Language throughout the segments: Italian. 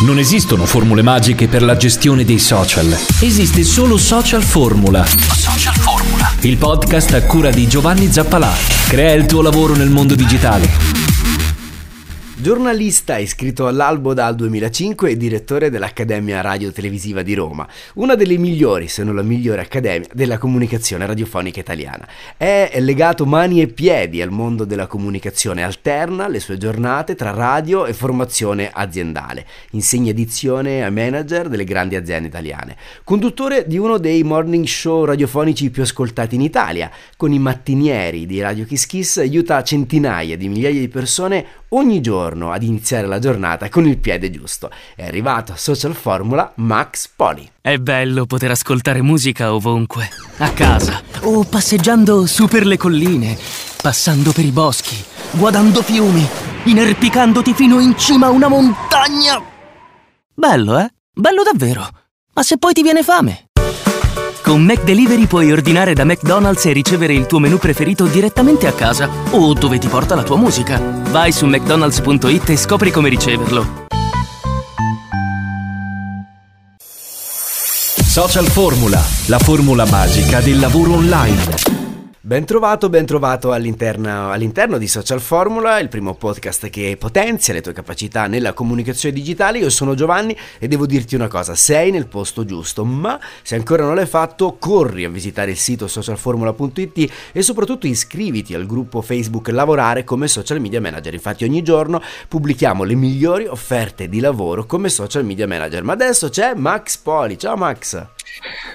Non esistono formule magiche per la gestione dei social. Esiste solo Social Formula. Social Formula. Il podcast a cura di Giovanni Zappalà. Crea il tuo lavoro nel mondo digitale. Giornalista iscritto all'albo dal 2005 e direttore dell'Accademia Radio Televisiva di Roma, una delle migliori, se non la migliore accademia della comunicazione radiofonica italiana. È legato mani e piedi al mondo della comunicazione, alterna le sue giornate tra radio e formazione aziendale, insegna edizione a manager delle grandi aziende italiane, conduttore di uno dei morning show radiofonici più ascoltati in Italia, con i mattinieri di Radio Kiss Kiss aiuta centinaia di migliaia di persone ogni giorno ad iniziare la giornata con il piede giusto. È arrivato a Social Formula Max Poli. È bello poter ascoltare musica ovunque, a casa o passeggiando su per le colline, passando per i boschi, guardando fiumi, inerpicandoti fino in cima a una montagna. Bello, eh? Bello davvero. Ma se poi ti viene fame? Con McDelivery puoi ordinare da McDonald's e ricevere il tuo menù preferito direttamente a casa o dove ti porta la tua musica. Vai su mcdonalds.it e scopri come riceverlo. Social Formula, la formula magica del lavoro online. Ben trovato, ben trovato all'interno, all'interno, di Social Formula, il primo podcast che potenzia le tue capacità nella comunicazione digitale. Io sono Giovanni e devo dirti una cosa, sei nel posto giusto, ma se ancora non l'hai fatto, corri a visitare il sito socialformula.it e soprattutto iscriviti al gruppo Facebook Lavorare come social media manager. Infatti ogni giorno pubblichiamo le migliori offerte di lavoro come social media manager. Ma adesso c'è Max Poli. Ciao Max.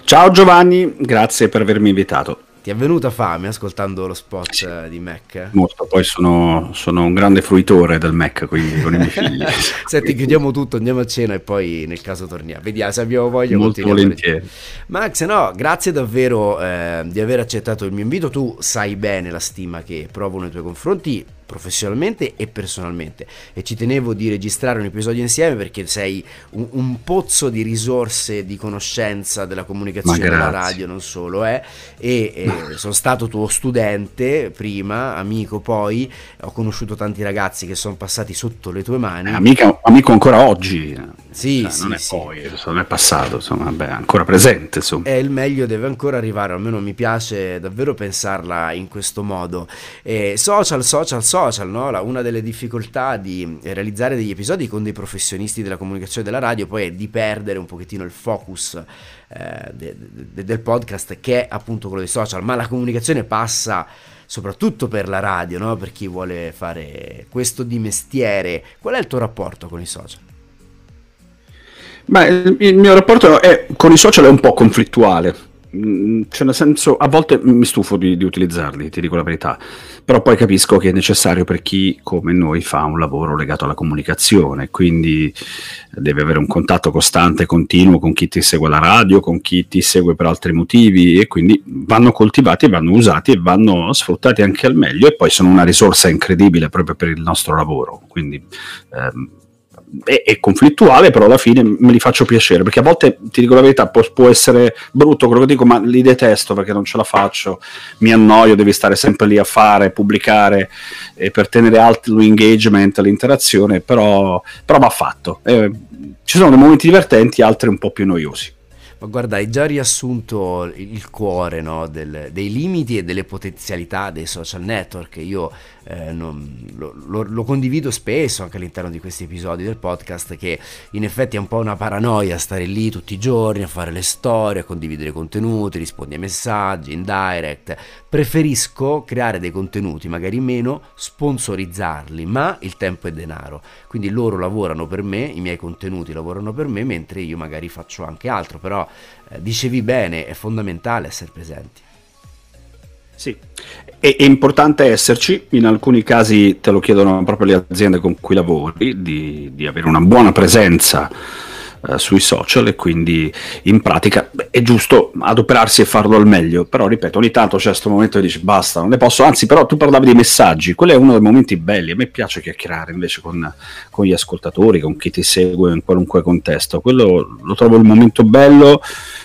Ciao Giovanni, grazie per avermi invitato. Ti è venuta fame ascoltando lo spot sì. di Mac? Molto, poi sono, sono, un grande fruitore del Mac, quindi con i miei figli. Senti, chiudiamo tutto, andiamo a cena e poi nel caso torniamo. Vediamo se abbiamo voglia. Molto volentieri. Max, no, grazie davvero eh, di aver accettato il mio invito. Tu sai bene la stima che provo nei tuoi confronti professionalmente e personalmente. E ci tenevo di registrare un episodio insieme perché sei un, un pozzo di risorse di conoscenza della comunicazione della radio non solo eh? e, e sono stato tuo studente prima amico poi. Ho conosciuto tanti ragazzi che sono passati sotto le tue mani. Eh, amica, amico ancora oggi sì, cioè, sì, non è sì. poi non è passato insomma beh, ancora presente insomma. e il meglio deve ancora arrivare almeno mi piace davvero pensarla in questo modo e social social social social, no? La, una delle difficoltà di realizzare degli episodi con dei professionisti della comunicazione della radio poi è di perdere un pochettino il focus eh, de, de, del podcast che è appunto quello dei social, ma la comunicazione passa soprattutto per la radio, no? per chi vuole fare questo di mestiere. Qual è il tuo rapporto con i social? Beh, il mio rapporto è, con i social è un po' conflittuale cioè nel senso a volte mi stufo di, di, utilizzarli, ti dico la verità, però poi capisco che è necessario per chi come noi fa un lavoro legato alla comunicazione, quindi deve avere un contatto costante, continuo con chi ti segue alla radio, con chi ti segue per altri motivi e quindi vanno coltivati, vanno usati e vanno sfruttati anche al meglio e poi sono una risorsa incredibile proprio per il nostro lavoro, quindi ehm, è, è, conflittuale, però alla fine me li faccio piacere, perché a volte, ti dico la verità, può, può, essere brutto quello che dico, ma li detesto perché non ce la faccio, mi annoio, devi stare sempre lì a fare, pubblicare, e per tenere alto l'engagement, l'interazione, però, però va fatto. Eh, ci sono dei momenti divertenti, altri un po' più noiosi. Ma guarda, hai già riassunto il cuore no, del, dei limiti e delle potenzialità dei social network. Io eh, non, lo, lo, lo, condivido spesso anche all'interno di questi episodi del podcast che in effetti è un po' una paranoia stare lì tutti i giorni a fare le storie, a condividere contenuti, rispondi ai messaggi in direct. Preferisco creare dei contenuti, magari meno, sponsorizzarli, ma il tempo è denaro. Quindi loro lavorano per me, i miei contenuti lavorano per me, mentre io magari faccio anche altro, però dicevi bene, è fondamentale essere presenti. Sì, è, è, importante esserci, in alcuni casi te lo chiedono proprio le aziende con cui lavori, di, di avere una buona presenza eh, sui social e quindi in pratica beh, è giusto adoperarsi e farlo al meglio, però ripeto, ogni tanto c'è questo momento che dici basta, non ne posso, anzi però tu parlavi di messaggi, quello è uno dei momenti belli, a me piace chiacchierare invece con, con gli ascoltatori, con chi ti segue in qualunque contesto, quello lo trovo il momento bello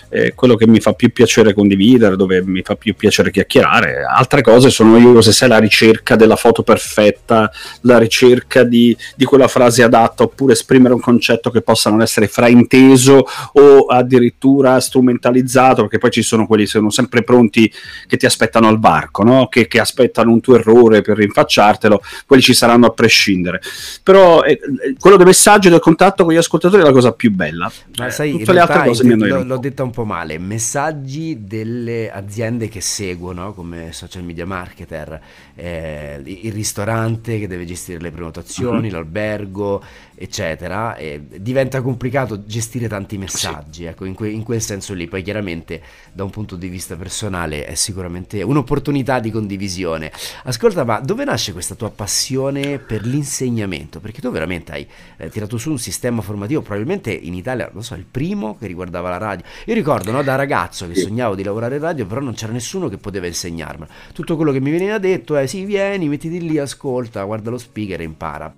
è quello che mi fa più piacere condividere, dove mi fa più piacere chiacchierare. Altre cose sono io, se sei la ricerca della foto perfetta, la ricerca di, di quella frase adatta, oppure esprimere un concetto che possa non essere frainteso o addirittura strumentalizzato, perché poi ci sono quelli che sono sempre pronti che ti aspettano al varco, no? che, che, aspettano un tuo errore per rinfacciartelo, quelli ci saranno a prescindere. Però eh, quello del messaggio e del contatto con gli ascoltatori è la cosa più bella. Ma eh, sai, tutte le altre cose mi hanno L'ho, l'ho detta un po' male, messaggi delle aziende che seguono come social media marketer, eh, il ristorante che deve gestire le prenotazioni, mm-hmm. l'albergo, eccetera, e diventa complicato gestire tanti messaggi, sì. ecco, in, que- in, quel senso lì. Poi chiaramente da un punto di vista personale è sicuramente un'opportunità di condivisione. Ascolta, ma dove nasce questa tua passione per l'insegnamento? Perché tu veramente hai eh, tirato su un sistema formativo, probabilmente in Italia, non so, il primo che riguardava la radio. Io ricordo, no, da ragazzo che sognavo di lavorare in radio, però non c'era nessuno che poteva insegnarmelo. Tutto quello che mi veniva detto è sì, vieni, mettiti lì, ascolta, guarda lo speaker e impara.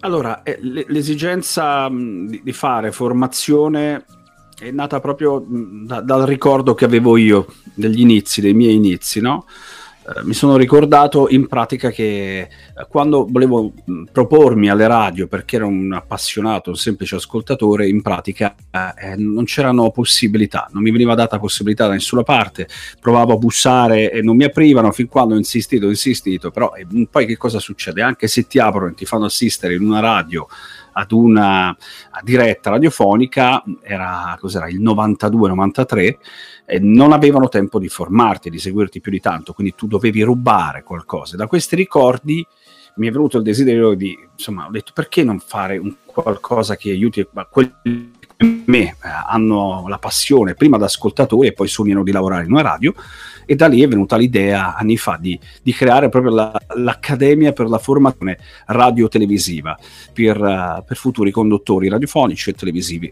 Allora, eh, l'esigenza di fare formazione è nata proprio da, dal ricordo che avevo io degli inizi, dei miei inizi, no? Eh, mi sono ricordato in pratica che eh, quando volevo mh, propormi alle radio perché ero un appassionato, un semplice ascoltatore, in pratica eh, non c'erano possibilità, non mi veniva data possibilità da nessuna parte, provavo a bussare e non mi aprivano fin quando ho insistito, ho insistito, però eh, poi che cosa succede? Anche se ti aprono e ti fanno assistere in una radio ad una diretta radiofonica, era cos'era, il 92-93, e non avevano tempo di formarti, di seguirti più di tanto, quindi tu dovevi rubare qualcosa. Da questi ricordi mi è venuto il desiderio di, insomma, ho detto perché non fare un qualcosa che aiuti quelli me eh, hanno la passione prima da ascoltatori e poi sognano di lavorare in una radio e da lì è venuta l'idea anni fa di, di creare proprio la, l'Accademia per la formazione radio-televisiva per, uh, per, futuri conduttori radiofonici e televisivi.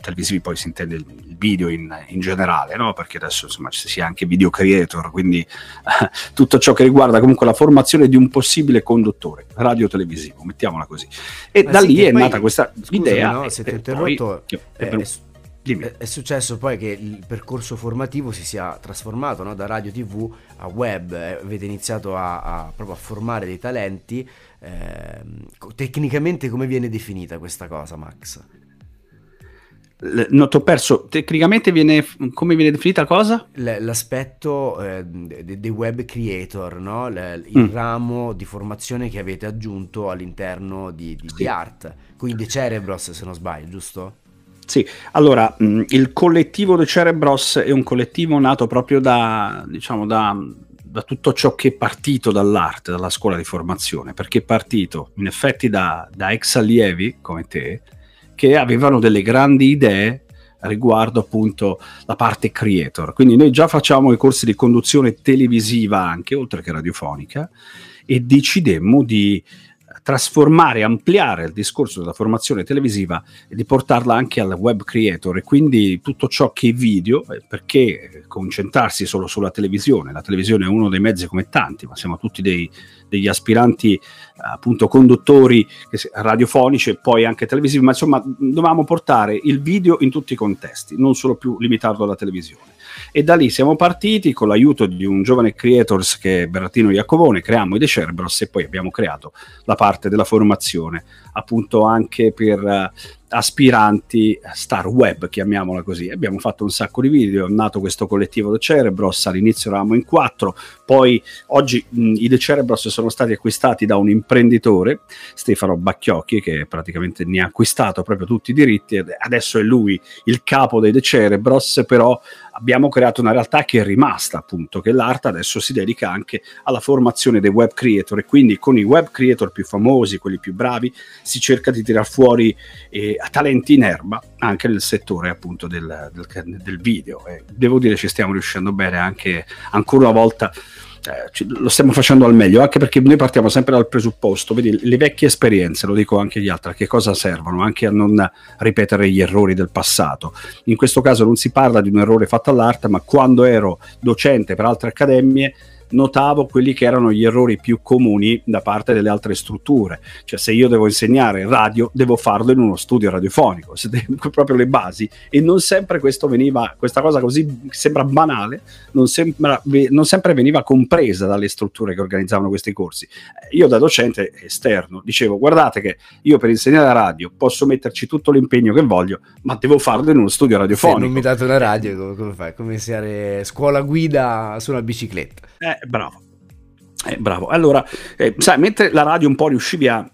Televisivi poi si intende il video in, in generale, no? perché adesso insomma ci sia anche video creator, quindi uh, tutto ciò che riguarda comunque la formazione di un possibile conduttore radio-televisivo, mettiaamola così. E Ma da sì, lì è poi, nata questa scusami, idea. No, se ti ho interrotto, poi, è, è, Dimmi. È successo poi che il percorso formativo si sia trasformato no? da radio tv a web, eh, avete iniziato a, a, proprio a formare dei talenti. Eh, tecnicamente come viene definita questa cosa, Max? No, ti ho perso. Tecnicamente viene, come viene definita cosa? L- l'aspetto eh, dei web creator, no? Il mm. ramo di formazione che avete aggiunto all'interno di, di, sì. di Art, quindi Cerebros se non sbaglio, giusto? Sì, allora mh, il collettivo De Cerebros è un collettivo nato proprio da, diciamo, da, da, tutto ciò che è partito dall'arte, dalla scuola di formazione, perché è partito in effetti da, da ex allievi come te che avevano delle grandi idee riguardo appunto la parte creator. Quindi noi già facciamo i corsi di conduzione televisiva anche, oltre che radiofonica, e decidemmo di trasformare, ampliare il discorso della formazione televisiva e di portarla anche al web creator e quindi tutto ciò che è video, eh, perché concentrarsi solo sulla televisione? La televisione è uno dei mezzi come tanti, ma siamo tutti dei, degli aspiranti appunto conduttori radiofonici e poi anche televisivi, ma insomma dovevamo portare il video in tutti i contesti, non solo più limitato alla televisione. E da lì siamo partiti con l'aiuto di un giovane creators che è Berratino Iacovone, creiamo i De Cerebros e poi abbiamo creato la parte della formazione, appunto anche per aspiranti star web, chiamiamola così. Abbiamo fatto un sacco di video, è nato questo collettivo De Cerebros, all'inizio eravamo in quattro, poi oggi mh, i De Cerebros sono stati acquistati da un imprenditore, Stefano Bacchiocchi, che praticamente ne ha acquistato proprio tutti i diritti, adesso è lui il capo dei De Cerebros, però abbiamo creato una realtà che è rimasta appunto, che l'arte adesso si dedica anche alla formazione dei web creator e quindi con i web creator più famosi, quelli più bravi, si cerca di tirar fuori eh, talenti in erba anche nel settore appunto del, del, del video. E devo dire ci stiamo riuscendo bene anche ancora una volta eh, lo stiamo facendo al meglio, anche perché noi partiamo sempre dal presupposto, vedi, le vecchie esperienze, lo dico anche agli altri, a che cosa servono? Anche a non ripetere gli errori del passato. In questo caso non si parla di un errore fatto all'arte, ma quando ero docente per altre accademie notavo quelli che erano gli errori più comuni da parte delle altre strutture. Cioè, se io devo insegnare radio, devo farlo in uno studio radiofonico, proprio le basi. E non sempre questo veniva, questa cosa così sembra banale, non, sembra, non sempre veniva compresa dalle strutture che organizzavano questi corsi. Io da docente esterno dicevo, guardate che io per insegnare la radio posso metterci tutto l'impegno che voglio, ma devo farlo in uno studio radiofonico. Se non mi date una radio, come, come fai? Come iniziare scuola guida su una bicicletta. Eh, bravo. Eh, bravo. Allora, eh, sai, mentre la radio un po' riuscivi a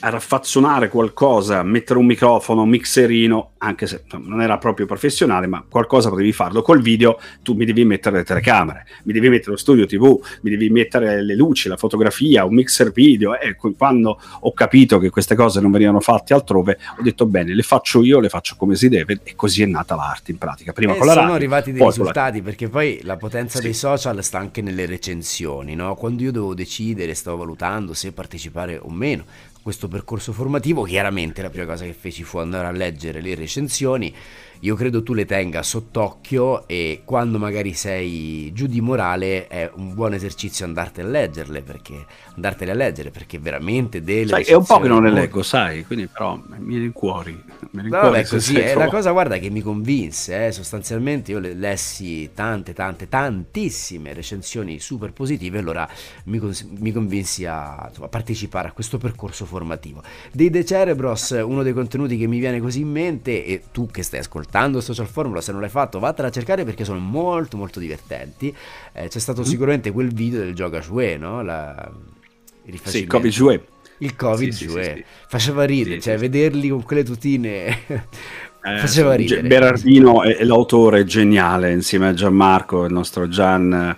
a raffazzonare qualcosa, mettere un microfono, un mixerino, anche se non era proprio professionale, ma qualcosa potevi farlo. Col video tu mi devi mettere le telecamere, mi devi mettere lo studio TV, mi devi mettere le luci, la fotografia, un mixer video. E quando ho capito che queste cose non venivano fatte altrove, ho detto bene, le faccio io, le faccio come si deve e così è nata l'arte in pratica. Prima e con la sono radio, arrivati dei risultati la... perché poi la potenza sì. dei social sta anche nelle recensioni, no? Quando io devo decidere, stavo valutando se partecipare o meno questo percorso formativo, chiaramente la prima cosa che feci fu andare a leggere le recensioni io credo tu le tenga sott'occhio e quando magari sei giù di morale è un buon esercizio andartene a leggerle perché andartene a leggere perché veramente delle sai, è un po' che non le leggo sai quindi però mi rincuori mi rincuori vabbè così è la cosa guarda che mi convinse eh, sostanzialmente io le lessi tante tante tantissime recensioni super positive allora mi, mi convinsi a, a, partecipare a questo percorso formativo. Dei De Cerebros uno dei contenuti che mi viene così in mente e tu che stai ascoltando ascoltando Social Formula, se non l'hai fatto vattela a cercare perché sono molto molto divertenti. Eh, c'è stato mm. sicuramente quel video del Joga Jouet, no? La, il sì, il Covid Jouet. Il Covid sì, Jouet. Sì, sì, Faceva ridere, cioè vederli con quelle tutine... Eh, faceva ridere. Berardino è l'autore geniale insieme a Gianmarco, il nostro Gian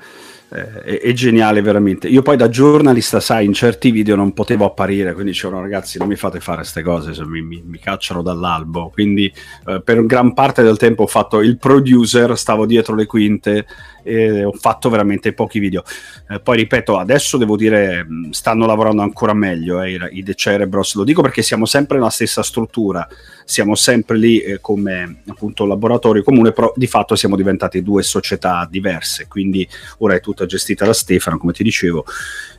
eh, è, è, geniale veramente. Io poi da giornalista, sai, in certi video non potevo apparire, quindi dicevano ragazzi non mi fate fare queste cose, cioè, mi, mi, mi, cacciano dall'albo. Quindi eh, per gran parte del tempo ho fatto il producer, stavo dietro le quinte e ho fatto veramente pochi video. Eh, poi ripeto, adesso devo dire, stanno lavorando ancora meglio eh, i, i The Cerebros, lo dico perché siamo sempre nella stessa struttura, siamo sempre lì eh, come appunto laboratorio comune, però di fatto siamo diventati due società diverse, quindi ora è tutta gestita da Stefano, come ti dicevo,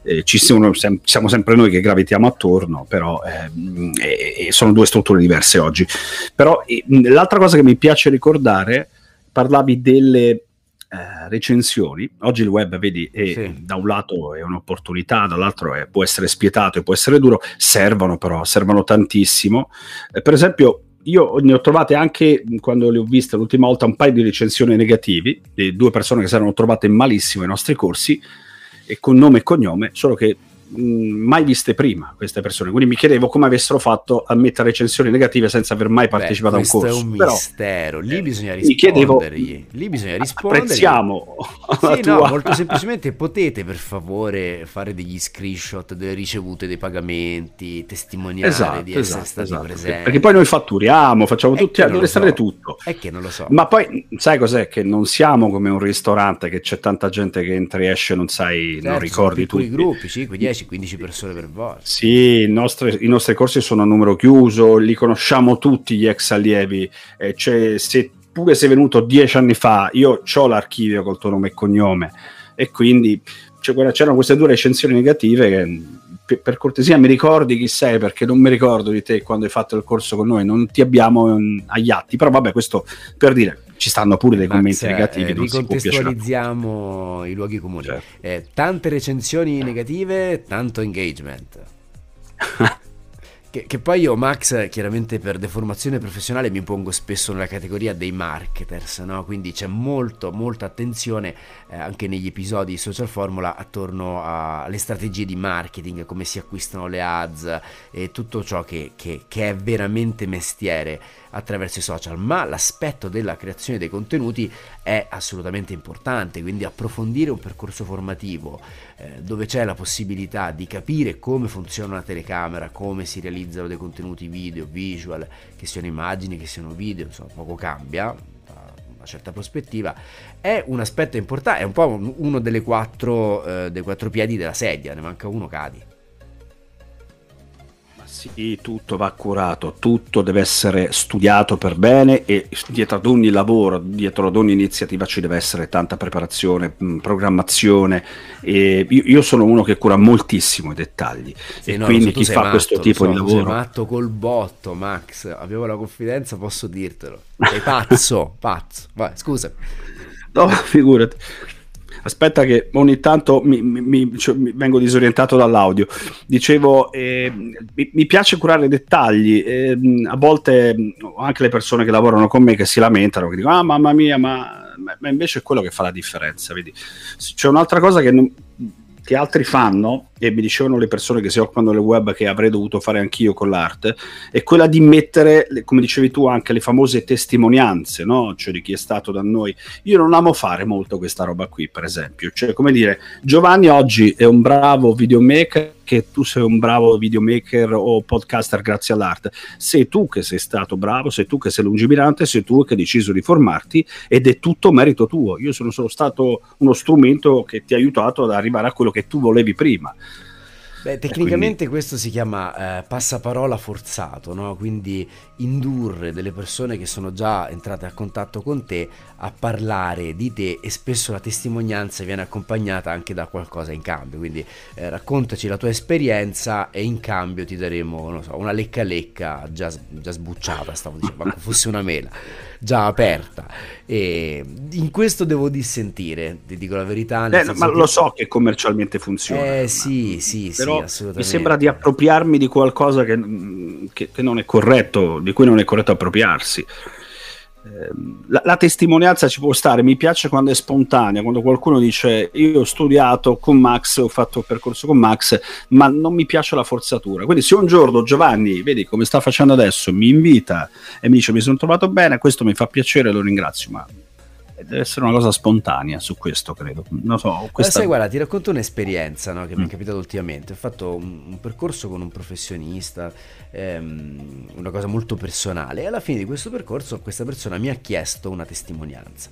eh, ci sono, sem- siamo sempre noi che gravitiamo attorno, però eh, sono due strutture diverse oggi. Però l'altra cosa che mi piace ricordare, parlavi delle eh, recensioni. Oggi il web, vedi, è, sì. da un lato è un'opportunità, dall'altro è, può essere spietato e può essere duro, servono però, servono tantissimo. Eh, per esempio, io ne ho trovate anche quando le ho viste l'ultima volta un paio di recensioni negativi di due persone che si erano trovate malissimo ai nostri corsi e con nome e cognome, solo che mai viste prima queste persone, quindi mi chiedevo come avessero fatto a mettere recensioni negative senza aver mai partecipato Beh, a un corso. Questo è un Però, mistero, lì eh, bisogna rispondergli. lì bisogna rispondere. Apprezziamo. Sì, no, molto semplicemente potete per favore fare degli screenshot delle ricevute dei pagamenti, testimoniare esatto, di essere esatto, stati esatto. presenti. Perché poi noi fatturiamo, facciamo tutti, deve essere so. tutto. È che non lo so. Ma poi sai cos'è? Che non siamo come un ristorante che c'è tanta gente che entra e esce, non sai, certo, non ricordi tutti. i gruppi, 5, 10 10-15 persone per volta. Sì, nostri, i nostri corsi sono a numero chiuso, li conosciamo tutti gli ex allievi. Eh, cioè, se pure sei venuto dieci anni fa, io ho l'archivio col tuo nome e cognome e quindi cioè, c'erano queste due recensioni negative che per cortesia mi ricordi chi sei perché non mi ricordo di te quando hai fatto il corso con noi, non ti abbiamo agli atti, però vabbè questo per dire ci stanno pure dei commenti Max, negativi. Eh, ricontestualizziamo i luoghi comuni. Certo. Eh, tante recensioni negative, tanto engagement. Che, che, poi io, Max, chiaramente per deformazione professionale mi pongo spesso nella categoria dei marketers, no? quindi c'è molto, molta attenzione eh, anche negli episodi di Social Formula attorno alle strategie di marketing, come si acquistano le ads e tutto ciò che, che, che è veramente mestiere attraverso i social, ma l'aspetto della creazione dei contenuti è assolutamente importante, quindi approfondire un percorso formativo eh, dove c'è la possibilità di capire come funziona una telecamera, come si realizzano dei contenuti video, visual, che siano immagini, che siano video, insomma poco cambia da una certa prospettiva, è un aspetto importante, è un po' uno delle quattro, eh, dei quattro piedi della sedia, ne manca uno cadi. Sì, tutto va curato, tutto deve essere studiato per bene e dietro ad ogni lavoro, dietro ad ogni iniziativa ci deve essere tanta preparazione, programmazione. Io, io sono uno che cura moltissimo i dettagli sì, e no, quindi chi fa matto, questo tipo so, di lavoro... Sei matto col botto, Max, avevo la confidenza, posso dirtelo. Sei pazzo, pazzo. Vai, scusa. No, figurati. Aspetta che ogni tanto mi, mi, cioè, mi vengo disorientato dall'audio. Dicevo, eh, mi, mi, piace curare i dettagli. Eh, a volte anche le persone che lavorano con me che si lamentano, che dicono, ah mamma mia, ma, ma invece è quello che fa la differenza. Vedi? C'è un'altra cosa che, non, che altri fanno e mi dicevano le persone che si occupano del web che avrei dovuto fare anch'io con l'arte, è quella di mettere, come dicevi tu, anche le famose testimonianze, no? cioè di chi è stato da noi. Io non amo fare molto questa roba qui, per esempio, cioè come dire, Giovanni oggi è un bravo videomaker, che tu sei un bravo videomaker o podcaster grazie all'arte, sei tu che sei stato bravo, sei tu che sei lungimirante, sei tu che hai deciso di formarti ed è tutto merito tuo. Io sono solo stato uno strumento che ti ha aiutato ad arrivare a quello che tu volevi prima. Beh, tecnicamente quindi... questo si chiama eh, passaparola forzato, no? quindi indurre delle persone che sono già entrate a contatto con te a parlare di te e spesso la testimonianza viene accompagnata anche da qualcosa in cambio, quindi eh, raccontaci la tua esperienza e in cambio ti daremo so, una lecca lecca già, già sbucciata, stavo dicendo, ma fosse una mela già aperta. E in questo devo dissentire, ti dico la verità. Eh, ma che... lo so che commercialmente funziona. Eh sì, sì, però sì. Mi sembra di appropriarmi di qualcosa che, che, che non è corretto, di cui non è corretto appropriarsi. Ehm, la, la, testimonianza ci può stare, mi piace quando è spontanea, quando qualcuno dice io ho studiato con Max, ho fatto il percorso con Max, ma non mi piace la forzatura. Quindi se un giorno Giovanni, vedi come sta facendo adesso, mi invita e mi dice mi sono trovato bene, questo mi fa piacere, lo ringrazio, ma deve essere una cosa spontanea su questo, credo. Non so, questa... sai, guarda, ti racconto un'esperienza no, che mi è mm. capitata ultimamente. Ho fatto un, un percorso con un professionista, ehm, una cosa molto personale, e alla fine di questo percorso questa persona mi ha chiesto una testimonianza.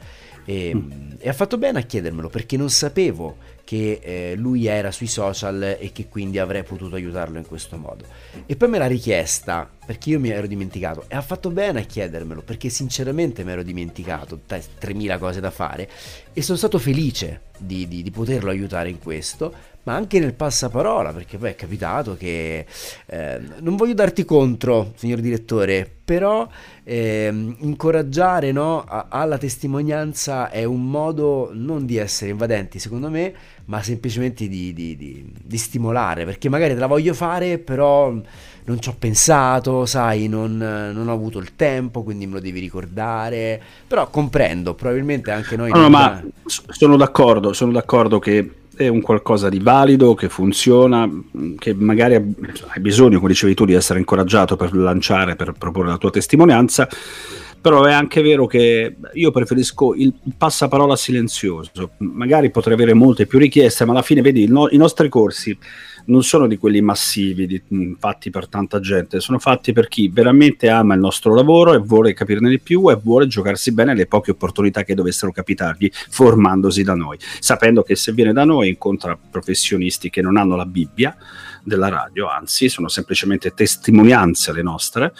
E, mm. e ha fatto bene a chiedermelo perché non sapevo che eh, lui era sui social e che quindi avrei potuto aiutarlo in questo modo. E poi me l'ha richiesta perché io mi ero dimenticato e ha fatto bene a chiedermelo perché sinceramente mi ero dimenticato, 3.000 cose da fare e sono stato felice di, di, di poterlo aiutare in questo ma anche nel passaparola, perché poi è capitato che eh, non voglio darti contro, signor direttore, però eh, incoraggiare no, a, alla testimonianza è un modo non di essere invadenti, secondo me, ma semplicemente di, di, di, di stimolare, perché magari te la voglio fare, però non ci ho pensato, sai, non, non, ho avuto il tempo, quindi me lo devi ricordare. Però comprendo, probabilmente anche noi... No, no ma sono d'accordo, sono d'accordo che è un qualcosa di valido, che funziona, che magari hai bisogno, come dicevi tu, di essere incoraggiato per lanciare, per proporre la tua testimonianza, però è anche vero che io preferisco il passaparola silenzioso, magari potrei avere molte più richieste, ma alla fine vedi no- i nostri corsi non sono di quelli massivi, di, mh, fatti per tanta gente, sono fatti per chi veramente ama il nostro lavoro e vuole capirne di più e vuole giocarsi bene le poche opportunità che dovessero capitargli formandosi da noi, sapendo che se viene da noi incontra professionisti che non hanno la Bibbia della radio, anzi sono semplicemente testimonianze le nostre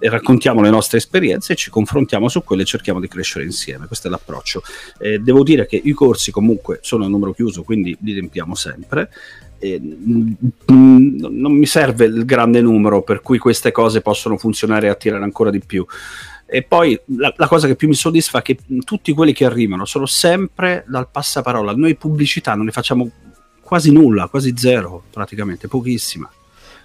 e raccontiamo le nostre esperienze e ci confrontiamo su quelle e cerchiamo di crescere insieme, questo è l'approccio. Eh, devo dire che i corsi comunque sono a numero chiuso, quindi li riempiamo sempre eh, non mi serve il grande numero per cui queste cose possono funzionare e attirare ancora di più. E poi la, la, cosa che più mi soddisfa è che tutti quelli che arrivano sono sempre dal passaparola. Noi pubblicità non ne facciamo quasi nulla, quasi zero, praticamente, pochissima.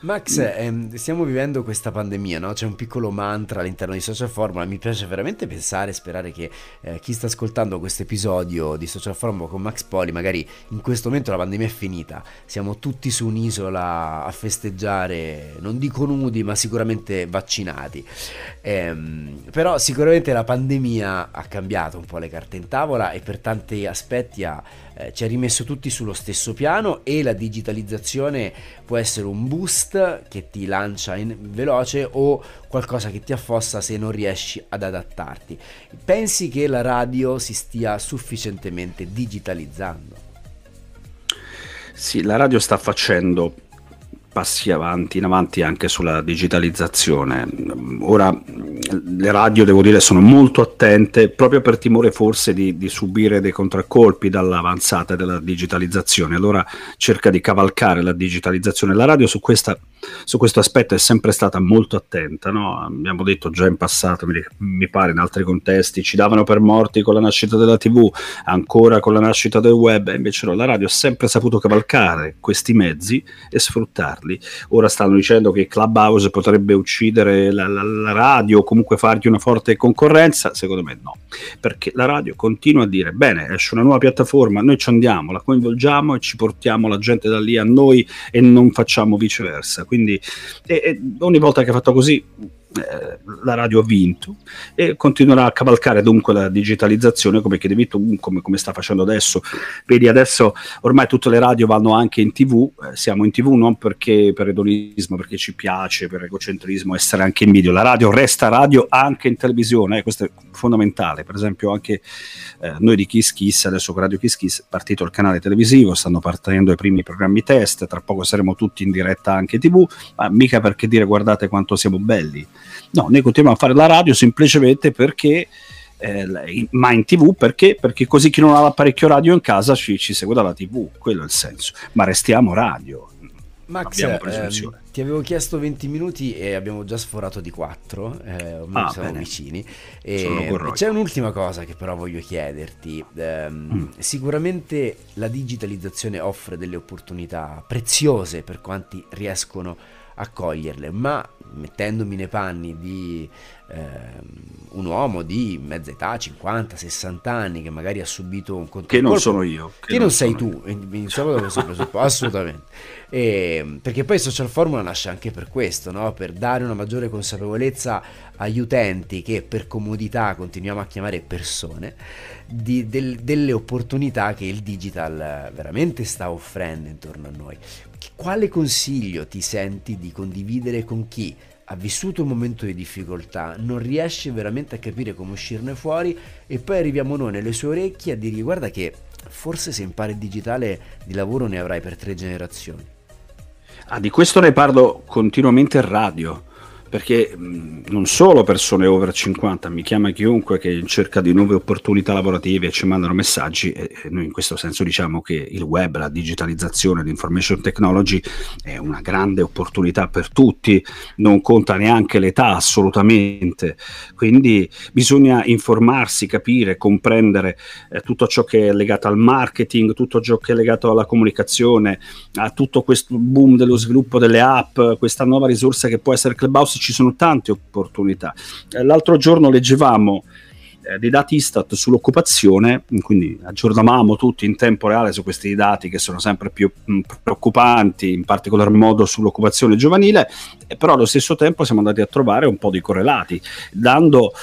Max, ehm, stiamo vivendo questa pandemia, no? C'è un piccolo mantra all'interno di Social Formula. Mi piace veramente pensare e sperare che eh, chi sta ascoltando questo episodio di Social Formula con Max Poli, magari in questo momento la pandemia è finita, siamo tutti su un'isola a festeggiare, non dico nudi, ma sicuramente vaccinati. Ehm, però sicuramente la pandemia ha cambiato un po' le carte in tavola e per tanti aspetti ha eh, ci ha rimesso tutti sullo stesso piano e la digitalizzazione può essere un boost che ti lancia in veloce o qualcosa che ti affossa se non riesci ad adattarti. Pensi che la radio si stia sufficientemente digitalizzando? Sì, la radio sta facendo passi avanti in avanti anche sulla digitalizzazione. Ora le radio, devo dire, sono molto attente proprio per timore forse di, di subire dei contraccolpi dall'avanzata della digitalizzazione. Allora cerca di cavalcare la digitalizzazione. La radio su, questa, su questo aspetto è sempre stata molto attenta. No? Abbiamo detto già in passato, mi, mi pare in altri contesti, ci davano per morti con la nascita della TV, ancora con la nascita del web, invece no, la radio ha sempre saputo cavalcare questi mezzi e sfruttarli. Ora stanno dicendo che Clubhouse potrebbe uccidere la, la, la radio o comunque fargli una forte concorrenza, secondo me no, perché la radio continua a dire, bene, esce una nuova piattaforma, noi ci andiamo, la coinvolgiamo e ci portiamo la gente da lì a noi e non facciamo viceversa. Quindi e, e ogni volta che ha fatto così eh, la radio ha vinto e continuerà a cavalcare dunque la digitalizzazione come chiedevi tu, come, come, sta facendo adesso. Vedi adesso ormai tutte le radio vanno anche in tv, eh, siamo in tv non perché per edonismo, perché ci piace, per egocentrismo essere anche in video, la radio resta radio anche in televisione, eh, questo è fondamentale, per esempio anche eh, noi di Kiss Kiss, adesso con Radio Kiss Kiss è partito il canale televisivo, stanno partendo i primi programmi test, tra poco saremo tutti in diretta anche in tv, ma mica perché dire guardate quanto siamo belli No, noi continuiamo a fare la radio semplicemente perché, eh, ma in tv perché? Perché così chi non ha l'apparecchio radio in casa ci, ci segue dalla tv, quello è il senso. Ma restiamo radio. Max, ehm, ti avevo chiesto 20 minuti e abbiamo già sforato di 4, eh, ah, siamo bene. vicini. E c'è un'ultima cosa che però voglio chiederti. Um, mm. Sicuramente la digitalizzazione offre delle opportunità preziose per quanti riescono a coglierle, ma mettendomi nei panni di eh, un uomo di mezza età, 50, 60 anni, che magari ha subito un controllo. Che non sono io. Che, che non, non sei tu, iniziamo da questo presupposto, assolutamente. E, perché poi Social Formula nasce anche per questo, no? per dare una maggiore consapevolezza agli utenti che per comodità continuiamo a chiamare persone, di, del, delle opportunità che il digital veramente sta offrendo intorno a noi. Quale consiglio ti senti di condividere con chi ha vissuto un momento di difficoltà, non riesce veramente a capire come uscirne fuori e poi arriviamo noi nelle sue orecchie a dirgli guarda che forse se impari il digitale di lavoro ne avrai per tre generazioni. Ah, di questo ne parlo continuamente in radio perché mh, non solo persone over 50, mi chiama chiunque che cerca di nuove opportunità lavorative e ci mandano messaggi e, e noi in questo senso diciamo che il web, la digitalizzazione, l'information technology è una grande opportunità per tutti, non conta neanche l'età assolutamente, quindi bisogna informarsi, capire, comprendere eh, tutto ciò che è legato al marketing, tutto ciò che è legato alla comunicazione, a tutto questo boom dello sviluppo delle app, questa nuova risorsa che può essere Clubhouse ci sono tante opportunità. Eh, l'altro giorno leggevamo eh, dei dati Istat sull'occupazione, quindi aggiornavamo tutti in tempo reale su questi dati che sono sempre più mh, mm, preoccupanti, in particolar modo sull'occupazione giovanile, e però allo stesso tempo siamo andati a trovare un po' di correlati, dando eh,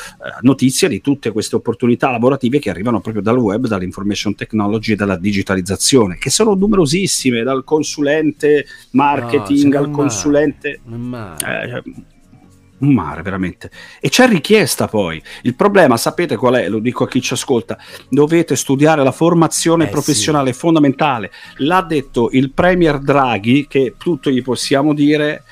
notizia di tutte queste opportunità lavorative che arrivano proprio dal web, dall'information technology e dalla digitalizzazione, che sono numerosissime, dal consulente marketing no, al consulente... Eh, un mare veramente. E c'è richiesta poi. Il problema, sapete qual è? Lo dico a chi ci ascolta. Dovete studiare la formazione eh, professionale sì. fondamentale. L'ha detto il Premier Draghi, che tutto gli possiamo dire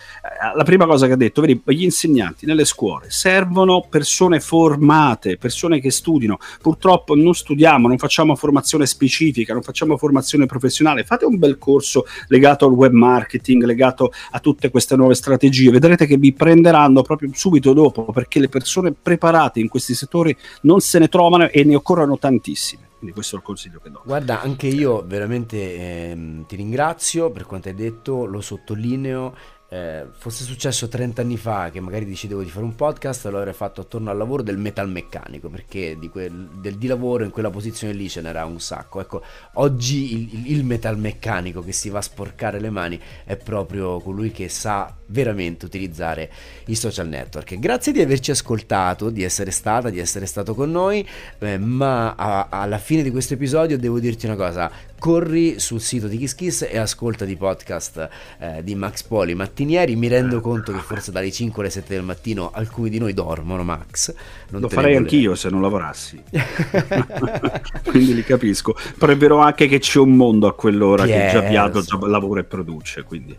la prima cosa che ha detto, vedi, gli insegnanti nelle scuole servono persone formate, persone che studino. Purtroppo non studiamo, non facciamo formazione specifica, non facciamo formazione professionale. Fate un bel corso legato al web marketing, legato a tutte queste nuove strategie. Vedrete che vi prenderanno proprio subito dopo perché le persone preparate in questi settori non se ne trovano e ne occorrono tantissime. Quindi questo è il consiglio che do. Guarda, anche io veramente ehm, ti ringrazio per quanto hai detto, lo sottolineo eh, fosse successo 30 anni fa che magari decidevo di fare un podcast, lo avrei fatto attorno al lavoro del metalmeccanico, perché di, quel, del, di lavoro in quella posizione lì ce n'era un sacco. Ecco, oggi il, il, il metalmeccanico che si va a sporcare le mani è proprio colui che sa veramente utilizzare i social network. Grazie di averci ascoltato, di essere stata, di essere stato con noi, eh, ma a, alla fine di questo episodio devo dirti una cosa, corri sul sito di KissKiss e ascolta i podcast eh, di Max Poli mattinieri, mi rendo conto che forse dalle 5 alle 7 del mattino alcuni di noi dormono, Max. Lo farei anch'io se non lavorassi. quindi li capisco, però è vero anche che c'è un mondo a quell'ora yes. che già viaggio, già lavora e produce, quindi...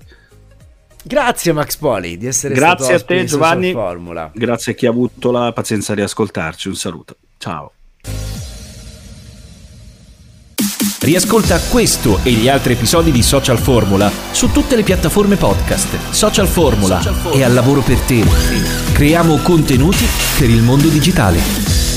Grazie Max Poli di essere Grazie stato a te Giovanni. Formula. Grazie a chi ha avuto la pazienza di ascoltarci. Un saluto. Ciao. Riascolta questo e gli altri episodi di Social Formula su tutte le piattaforme podcast. Social Formula è al lavoro per te. Creiamo contenuti per il mondo digitale.